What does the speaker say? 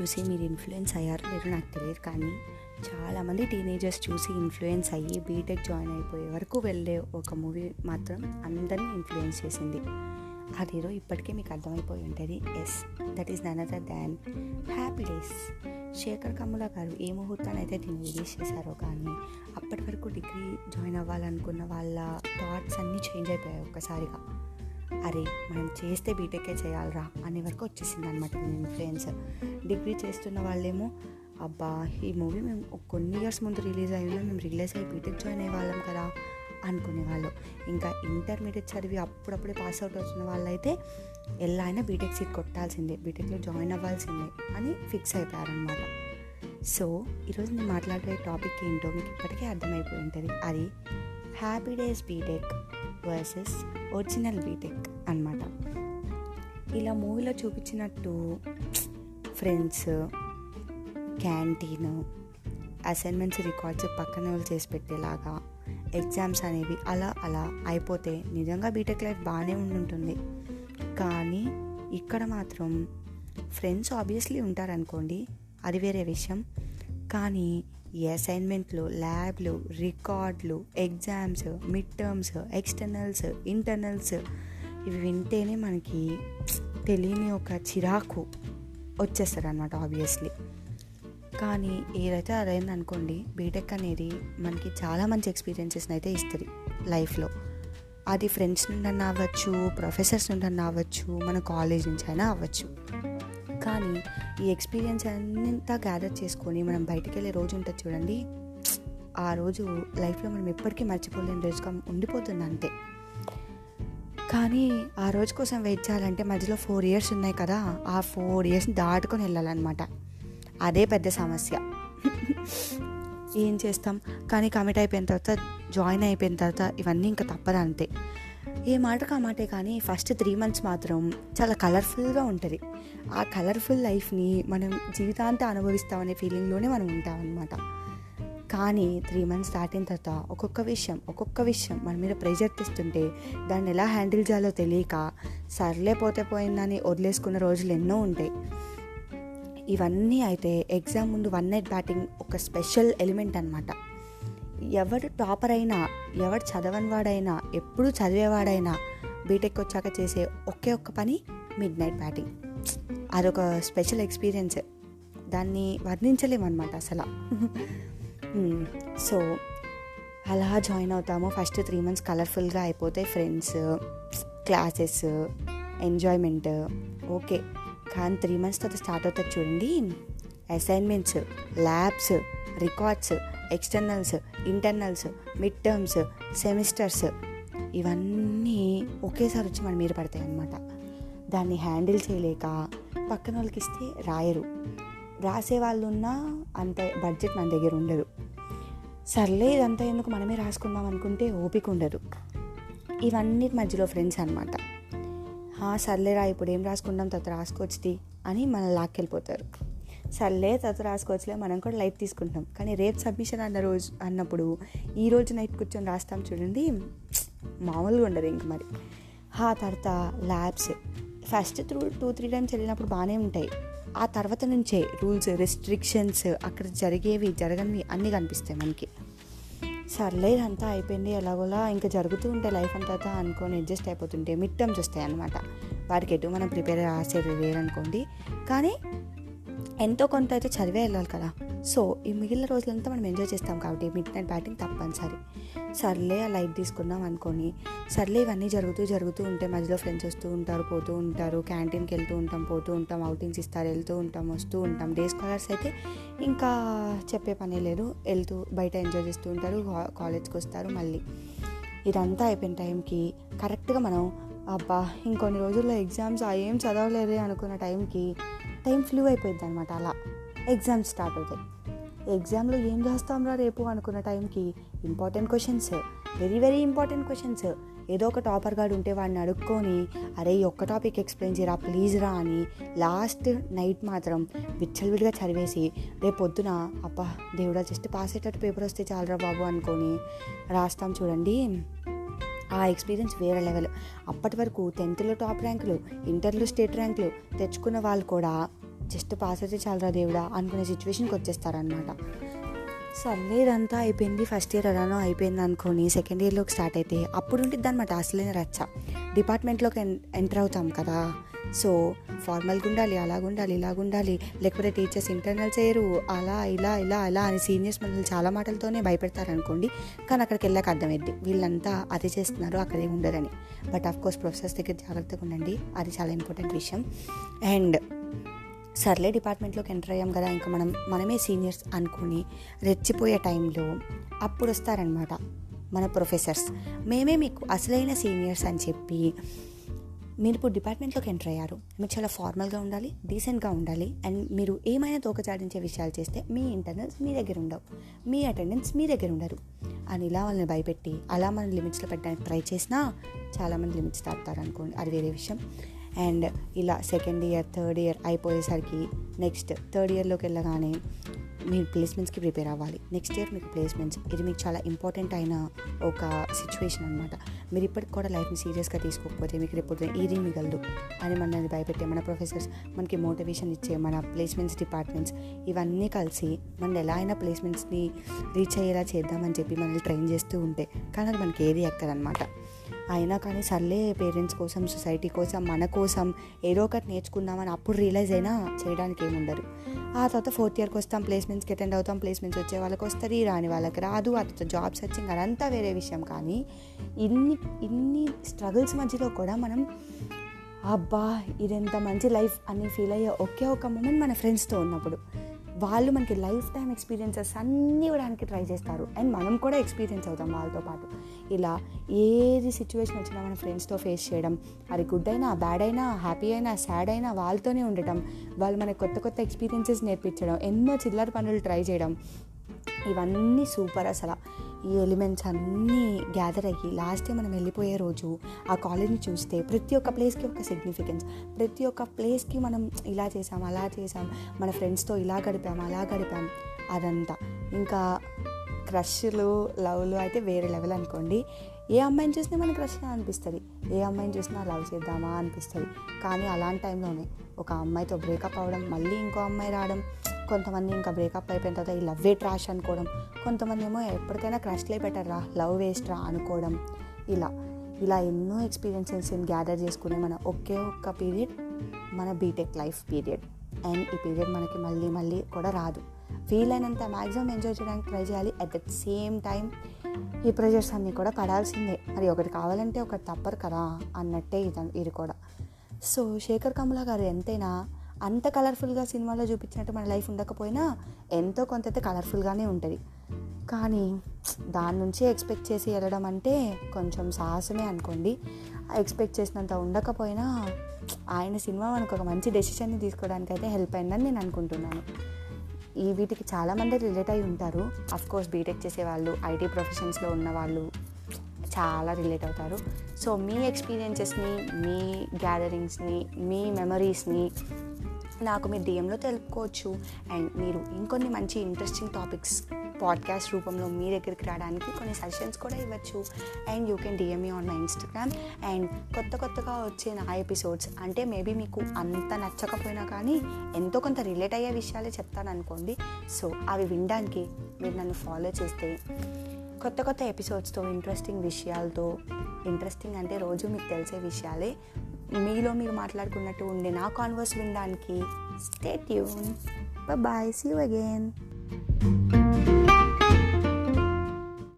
చూసి మీరు ఇన్ఫ్లుయెన్స్ అయ్యారో లేదో నాకు తెలియదు కానీ చాలామంది టీనేజర్స్ చూసి ఇన్ఫ్లుయెన్స్ అయ్యి బీటెక్ జాయిన్ అయిపోయే వరకు వెళ్ళే ఒక మూవీ మాత్రం అందరినీ ఇన్ఫ్లుయెన్స్ చేసింది. అదేదో ఇప్పటికే మీకు అర్థమైపోయి ఉంటుంది. Yes that is none other than Happy Days Shekhar Kammula గారు ఏ ముహూర్తానైతే దీన్ని రిలీజ్ చేశారో కానీ అప్పటి వరకు డిగ్రీ జాయిన్ అవ్వాలనుకున్న వాళ్ళ థాట్స్ అన్నీ చేంజ్ అయిపోయాయి ఒక్కసారిగా. అరే మనం చేస్తే బీటెకే చేయాలరా అనే వరకు వచ్చేసింది అనమాట దీని ఇన్ఫ్లుయెన్స్ డిగ్రీ చేస్తున్న వాళ్ళేమో అబ్బా ఈ మూవీ మేము కొన్ని ఇయర్స్ ముందు రిలీజ్ అయ్యిందో మేము రిలీజ్ అయ్యి బీటెక్ జాయిన్ అయ్యే వాళ్ళం కదా అనుకునేవాళ్ళు. ఇంకా ఇంటర్మీడియట్ చదివి అప్పుడప్పుడే పాస్ అవుట్ వచ్చిన వాళ్ళైతే ఎలా అయినా బీటెక్ సీట్ కొట్టాల్సిందే బీటెక్లో జాయిన్ అవ్వాల్సిందే అని ఫిక్స్ అయిపోయారనమాట సో ఈరోజు నేను మాట్లాడే టాపిక్ ఏంటో మీకు ఇప్పటికే అర్థమైపోయి ఉంటుంది. అది Happy Days B Tech versus original B Tech అనమాట ఇలా మూవీలో చూపించినట్టు ఫ్రెండ్స్ క్యాంటీన్ అసైన్మెంట్స్ రికార్డ్స్ పక్కన వాళ్ళు చేసి పెట్టేలాగా ఎగ్జామ్స్ అనేవి అలా అలా అయిపోతే నిజంగా బీటెక్ లైఫ్ బాగానే ఉండుంటుంది. కానీ ఇక్కడ మాత్రం ఫ్రెండ్స్ ఆబ్వియస్లీ ఉంటారనుకోండి అది వేరే విషయం. కానీ ఈ అసైన్మెంట్లు ల్యాబ్లు రికార్డులు exams mid terms externals internals ఇవి వింటేనే మనకి తెలియని ఒక చిరాకు వచ్చేస్తుంది అనమాట ఆబ్వియస్లీ కానీ ఏదైతే అదైంది అనుకోండి బీటెక్ అనేది మనకి చాలా మంచి ఎక్స్పీరియన్సెస్ని అయితే ఇస్తుంది లైఫ్లో. అది ఫ్రెండ్స్ నుండి అవ్వచ్చు ప్రొఫెసర్స్ నుండి అవ్వచ్చు మన కాలేజ్ నుంచి అయినా అవ్వచ్చు. కానీ ఈ ఎక్స్పీరియన్స్ అంతా గ్యాదర్ చేసుకొని మనం బయటికి వెళ్ళే రోజు ఉంటుంది చూడండి ఆ రోజు లైఫ్లో మనం ఎప్పటికీ మర్చిపోలేని రోజుగా ఉండిపోతుంది అంతే కానీ ఆ రోజు కోసం వెయిట్ చేయాలంటే మధ్యలో ఫోర్ ఇయర్స్ ఉన్నాయి కదా ఆ ఫోర్ ఇయర్స్ని దాటుకొని వెళ్ళాలన్నమాట. అదే పెద్ద సమస్య. ఏం చేస్తాం? కానీ కమిట్ అయిపోయిన తర్వాత జాయిన్ అయిపోయిన తర్వాత ఇవన్నీ ఇంకా తప్పదు అంతే. ఏ మాటకు ఆ మాటే కానీ ఫస్ట్ త్రీ మంత్స్ మాత్రం చాలా కలర్ఫుల్గా ఉంటుంది. ఆ కలర్ఫుల్ లైఫ్ని మనం జీవితాంతం అనుభవిస్తామనే ఫీలింగ్లోనే మనం ఉంటామన్నమాట. కానీ త్రీ మంత్స్ దాటిన తర్వాత ఒక్కొక్క విషయం ఒక్కొక్క విషయం మన మీద ప్రెషర్ తెస్తుంటే దాన్ని ఎలా హ్యాండిల్ చేయాలో తెలియక సర్లే పోతే పోయిందని వదిలేసుకున్న రోజులు ఎన్నో ఉంటాయి. ఇవన్నీ అయితే ఎగ్జామ్ ముందు వన్ నైట్ బ్యాటింగ్ ఒక స్పెషల్ ఎలిమెంట్ అనమాట ఎవడు టాపర్ అయినా ఎవడు చదవని వాడైనా ఎప్పుడు చదివేవాడైనా బీటెక్ వచ్చాక చేసే ఒకే ఒక్క పని మిడ్ నైట్ బ్యాటింగ్ అదొక స్పెషల్ ఎక్స్పీరియన్స్ దాన్ని వర్ణించలేమన్నమాట అసలు. Hmm. సో అలా జాయిన్ అవుతాము. ఫస్ట్ త్రీ మంత్స్ కలర్ఫుల్గా అయిపోతాయి. ఫ్రెండ్స్ క్లాసెస్ ఎంజాయ్మెంట్ ఓకే కానీ త్రీ మంత్స్ తర్వాత స్టార్ట్ అవుతుంది చూడండి. Assignments labs records externals internals mid terms semesters ఇవన్నీ ఒకేసారి వచ్చి మన మీద పడతాయి అన్నమాట. దాన్ని హ్యాండిల్ చేయలేక పక్కన వాళ్ళకి ఇస్తే రాయరు. రాసే వాళ్ళు ఉన్నా అంత బడ్జెట్ మన దగ్గర ఉండదు. సర్లే ఇదంతా ఎందుకు మనమే రాసుకుందాం అనుకుంటే ఓపిక ఉండదు. ఇవన్నీ మధ్యలో ఫ్రెండ్స్ అనమాట సర్లేరా ఇప్పుడు ఏం రాసుకుందాం తర్వాత రాసుకోవచ్చుది అని మన లాక్కెళ్ళిపోతారు. సర్లే తర్వాత రాసుకోవచ్చులే మనం కూడా లైట్ తీసుకుంటాం కానీ రేపు సబ్మిషన్ అన్న రోజు అన్నప్పుడు ఈ రోజు నైట్ కూర్చొని రాస్తాం చూడండి. మామూలుగా ఉండదు ఇంక మరి. ఆ తర్వాత labs. First through two three times వెళ్ళినప్పుడు బాగానే ఉంటాయి. ఆ తర్వాత నుంచే రూల్స్ రెస్ట్రిక్షన్స్ అక్కడ జరిగేవి జరగనివి అన్నీ కనిపిస్తాయి మనకి. సర్లే ఇదంతా అయిపోయింది ఎలాగోలా ఇంకా జరుగుతూ ఉంటే లైఫ్ అంతా అనుకొని అడ్జస్ట్ అయిపోతుంటే మిడ్ టర్మ్స్ వస్తాయి అనమాట వాటికి ఎటు మనం ప్రిపేర్ రాసేది వేరనుకోండి కానీ ఎంతో కొంత అయితే చదివే వెళ్ళాలి కదా. సో ఈ మిగిలిన రోజులంతా మనం ఎంజాయ్ చేస్తాం కాబట్టి మిడ్ నైట్ బ్యాటింగ్ తప్పనిసరి. సర్లే ఆ లైట్ తీసుకుందాం అనుకొని సర్లే ఇవన్నీ జరుగుతూ జరుగుతూ ఉంటే మధ్యలో ఫ్రెండ్స్ వస్తూ ఉంటారు పోతూ ఉంటారు క్యాంటీన్కి వెళ్తూ ఉంటాం పోతూ ఉంటాం అవుటింగ్స్ ఇస్తారు వెళ్తూ ఉంటాం వస్తూ ఉంటాం. డే స్కాలర్స్ అయితే ఇంకా చెప్పే పనే లేదు. వెళ్తూ బయట ఎంజాయ్ చేస్తూ ఉంటారు కాలేజ్కి వస్తారు మళ్ళీ. ఇదంతా అయిపోయిన టైంకి కరెక్ట్గా మనం అబ్బా ఇంకొన్ని రోజుల్లో ఎగ్జామ్స్ ఏం చదవలేదే అనుకున్న టైంకి టైం ఫ్లూ అయిపోయింది అనమాట అలా. ఎగ్జామ్స్ స్టార్ట్ అవుతాయి. ఎగ్జామ్లో ఏం చేస్తాంరా రేపు అనుకున్న టైంకి important questions very very important questions. ఏదో ఒక టాపర్ గాడు ఉంటే వాడిని అడుక్కొని అరే ఈ ఒక్క టాపిక్ ఎక్స్ప్లెయిన్ చేయరా ప్లీజ్ రా అని లాస్ట్ నైట్ మాత్రం విచ్చలవిడిగా చదివేసి రేపు పొద్దున అబ్బా దేవుడా జస్ట్ పాస్ అయ్యేటట్టు పేపర్ వస్తే చాలరా బాబు అనుకొని రాస్తాం చూడండి. ఆ ఎక్స్పీరియన్స్ వేరే లెవెల్. అప్పటి వరకు టెన్త్లో టాప్ ర్యాంకులు ఇంటర్లో స్టేట్ ర్యాంకులు తెచ్చుకున్న వాళ్ళు కూడా జస్ట్ పాస్ అయితే చాలరా దేవుడా అనుకునే సిచ్యువేషన్కి వచ్చేస్తారనమాట సర్లే ఇదంతా అయిపోయింది. ఫస్ట్ ఇయర్ అలానో అయిపోయింది అనుకొని సెకండ్ ఇయర్లోకి స్టార్ట్ అయితే అప్పుడు ఉంటుంది అనమాట అసలైన రచ్చ. డిపార్ట్మెంట్లోకి ఎన్ ఎంటర్ అవుతాం కదా. సో ఫార్మల్గా ఉండాలి అలాగుండాలి ఇలాగుండాలి లేకపోతే టీచర్స్ ఇంటర్నల్ చేయరు. అలా ఇలా ఇలా ఇలా అని సీనియర్స్ మనల్ని చాలా మాటలతోనే భయపెడతారు అనుకోండి కానీ అక్కడికి వెళ్ళాక అర్థమైద్ది. వీళ్ళంతా అది చేస్తున్నారు అక్కడే ఉండరని. బట్ ఆఫ్ కోర్స్ ప్రొఫెసర్స్ దగ్గర జాగ్రత్తగా ఉండండి. అది చాలా ఇంపార్టెంట్ విషయం. అండ్ సర్లే డిపార్ట్మెంట్లోకి ఎంటర్ అయ్యాం కదా ఇంకా మనం మనమే సీనియర్స్ అనుకుని రెచ్చిపోయే టైంలో అప్పుడు వస్తారనమాట మన ప్రొఫెసర్స్. మేమే మీకు అసలైన సీనియర్స్ అని చెప్పి మీరు ఇప్పుడు డిపార్ట్మెంట్లోకి ఎంటర్ అయ్యారు. మీరు చాలా ఫార్మల్గా ఉండాలి డీసెంట్గా ఉండాలి అండ్ మీరు ఏమైనా తోకచాడించే విషయాలు చేస్తే మీ ఇంటర్నల్స్ మీ దగ్గర ఉండవు. మీ అటెండెన్స్ మీ దగ్గర ఉండరు అని ఇలా వాళ్ళని భయపెట్టి అలా మనం లిమిట్స్లో పెట్టడానికి ట్రై చేసినా చాలామంది లిమిట్స్ దాటుతారు అనుకోండి. అది వేరే విషయం. అండ్ ఇలా సెకండ్ ఇయర్ థర్డ్ ఇయర్ అయిపోయేసరికి నెక్స్ట్ థర్డ్ ఇయర్లోకి వెళ్ళగానే మీరు ప్లేస్మెంట్స్కి ప్రిపేర్ అవ్వాలి. నెక్స్ట్ ఇయర్ మీకు ప్లేస్మెంట్స్ ఇది మీకు చాలా ఇంపార్టెంట్ అయిన ఒక సిచ్యువేషన్ అనమాట మీరు ఇప్పటికి కూడా లైఫ్ని సీరియస్గా తీసుకోకపోతే మీకు రేపు ఏది మిగలదు అని మనల్ని భయపెట్టే మన ప్రొఫెసర్స్ మనకి మోటివేషన్ ఇచ్చే మన ప్లేస్మెంట్స్ డిపార్ట్మెంట్స్ ఇవన్నీ కలిసి మనం ఎలా అయినా ప్లేస్మెంట్స్ని రీచ్ అయ్యేలా చేద్దామని చెప్పి మనల్ని ట్రైన్ చేస్తూ ఉంటే కానీ అది మనకి ఏది ఎక్కదనమాట అయినా కానీ సర్లే పేరెంట్స్ కోసం సొసైటీ కోసం మన కోసం ఏదో ఒకటి నేర్చుకుందామని అప్పుడు రియలైజ్ అయినా చేయడానికి ఏముండరు ఆ తర్వాత ఫోర్త్ ఇయర్కి వస్తాం ప్లేస్మెంట్స్కి అటెండ్ అవుతాం ప్లేస్మెంట్స్ వచ్చే వాళ్ళకి వస్తుంది రాని వాళ్ళకి రాదు ఆ తర్వాత జాబ్ సెర్చింగ్ అదంతా వేరే విషయం. కానీ ఇన్ని ఇన్ని స్ట్రగుల్స్ మధ్యలో కూడా మనం అబ్బా ఇదెంత మంచి లైఫ్ అని ఫీల్ అయ్యే ఒకే ఒక మూమెంట్ మన ఫ్రెండ్స్తో ఉన్నప్పుడు. వాళ్ళు మనకి లైఫ్ టైం ఎక్స్పీరియన్సెస్ అన్నీ ఇవ్వడానికి ట్రై చేస్తారు. అండ్ మనం కూడా ఎక్స్పీరియన్స్ అవుతాం వాళ్ళతో పాటు. ఇలా ఏది సిచ్యువేషన్ వచ్చినా మన ఫ్రెండ్స్తో ఫేస్ చేయడం అది గుడ్ అయినా బ్యాడ్ అయినా హ్యాపీ అయినా సాడ్ అయినా వాళ్ళతోనే ఉండటం వాళ్ళు మనకి కొత్త కొత్త ఎక్స్పీరియన్సెస్ నేర్పించడం ఎన్నో చిల్లర పనులు ట్రై చేయడం ఇవన్నీ సూపర్ అసలు. ఈ ఎలిమెంట్స్ అన్నీ గ్యాదర్ అయ్యి లాస్ట్ మనం వెళ్ళిపోయే రోజు ఆ కాలేజ్ని చూస్తే ప్రతి ఒక్క ప్లేస్కి ఒక సిగ్నిఫికెన్స్ ప్రతి ఒక్క ప్లేస్కి మనం ఇలా చేసాం అలా చేసాం మన ఫ్రెండ్స్తో ఇలా గడిపాం అలా గడిపాం. అదంతా. ఇంకా క్రష్లు లవ్లు అయితే వేరే లెవెల్ అనుకోండి. ఏ అమ్మాయిని చూసినా మనకు క్రష్గా అనిపిస్తుంది? ఏ అమ్మాయిని చూసినా లవ్ చేద్దామా అనిపిస్తుంది? కానీ అలాంటి టైంలోనే ఒక అమ్మాయితో బ్రేకప్ అవ్వడం మళ్ళీ ఇంకో అమ్మాయి రావడం కొంతమంది ఇంకా బ్రేకప్ అయిపోయిన తర్వాత ఈ లవ్వే ట్రాష్ అనుకోవడం కొంతమంది ఏమో ఎప్పటికైనా క్రష్లే బెటర్ రా లవ్ వేస్ట్ రా అనుకోవడం ఇలా. ఇలా ఎన్నో ఎక్స్పీరియన్సెస్ గ్యాదర్ చేసుకునే మన ఒకే ఒక్క పీరియడ్ మన B Tech life period and ఈ పీరియడ్ మనకి మళ్ళీ మళ్ళీ కూడా రాదు. ఫీల్ అయినంత మ్యాక్సిమం ఎంజాయ్ చేయడానికి ట్రై చేయాలి. అట్ ద సేమ్ టైం ఈ ప్రెజర్స్ అన్నీ కూడా పడాల్సిందే. మరి ఒకటి కావాలంటే ఒకటి తప్పరు కదా అన్నట్టే ఇది ఇది కూడా. సో శేఖర్ కమలా గారు ఎంతైనా అంత కలర్ఫుల్గా సినిమాలో చూపించినట్టు మన లైఫ్ ఉండకపోయినా ఎంతో కొంత అయితే కలర్ఫుల్గానే ఉంటుంది. కానీ దాని నుంచి ఎక్స్పెక్ట్ చేసి వెళ్ళడం అంటే కొంచెం సాహసమే అనుకోండి. ఎక్స్పెక్ట్ చేసినంత ఉండకపోయినా ఆయన సినిమా మనకు ఒక మంచి డెసిషన్ని తీసుకోవడానికి అయితే హెల్ప్ అయిందని నేను అనుకుంటున్నాను. ఈ వీటికి చాలామంది రిలేట్ అయి ఉంటారు. కోర్స్ బీటెక్ చేసే వాళ్ళు ఐటీ ప్రొఫెషన్స్లో ఉన్న వాళ్ళు చాలా రిలేట్ అవుతారు. సో మీ ఎక్స్పీరియన్సెస్ని మీ గ్యాదరింగ్స్ని మీ మెమరీస్ని నాకు మీరు డిఎంలో తెలుపుకోవచ్చు. అండ్ మీరు ఇంకొన్ని మంచి ఇంట్రెస్టింగ్ టాపిక్స్ పాడ్కాస్ట్ రూపంలో మీ దగ్గరికి రావడానికి కొన్ని సజెషన్స్ కూడా ఇవ్వచ్చు. And you can DM me on my Instagram and కొత్త కొత్తగా వచ్చే నా ఎపిసోడ్స్ అంటే మేబీ మీకు అంత నచ్చకపోయినా కానీ ఎంతో కొంత రిలేట్ అయ్యే విషయాలే చెప్తాను అనుకోండి. సో అవి వినడానికి మీరు నన్ను ఫాలో చేస్తే కొత్త కొత్త ఎపిసోడ్స్తో ఇంట్రెస్టింగ్ విషయాలతో ఇంట్రెస్టింగ్ అంటే రోజు మీకు తెలిసే విషయాలే మీలో మీరు మాట్లాడుకున్నట్టు ఉండే నా కాన్వర్స్ వినడానికి stay tune bye see you again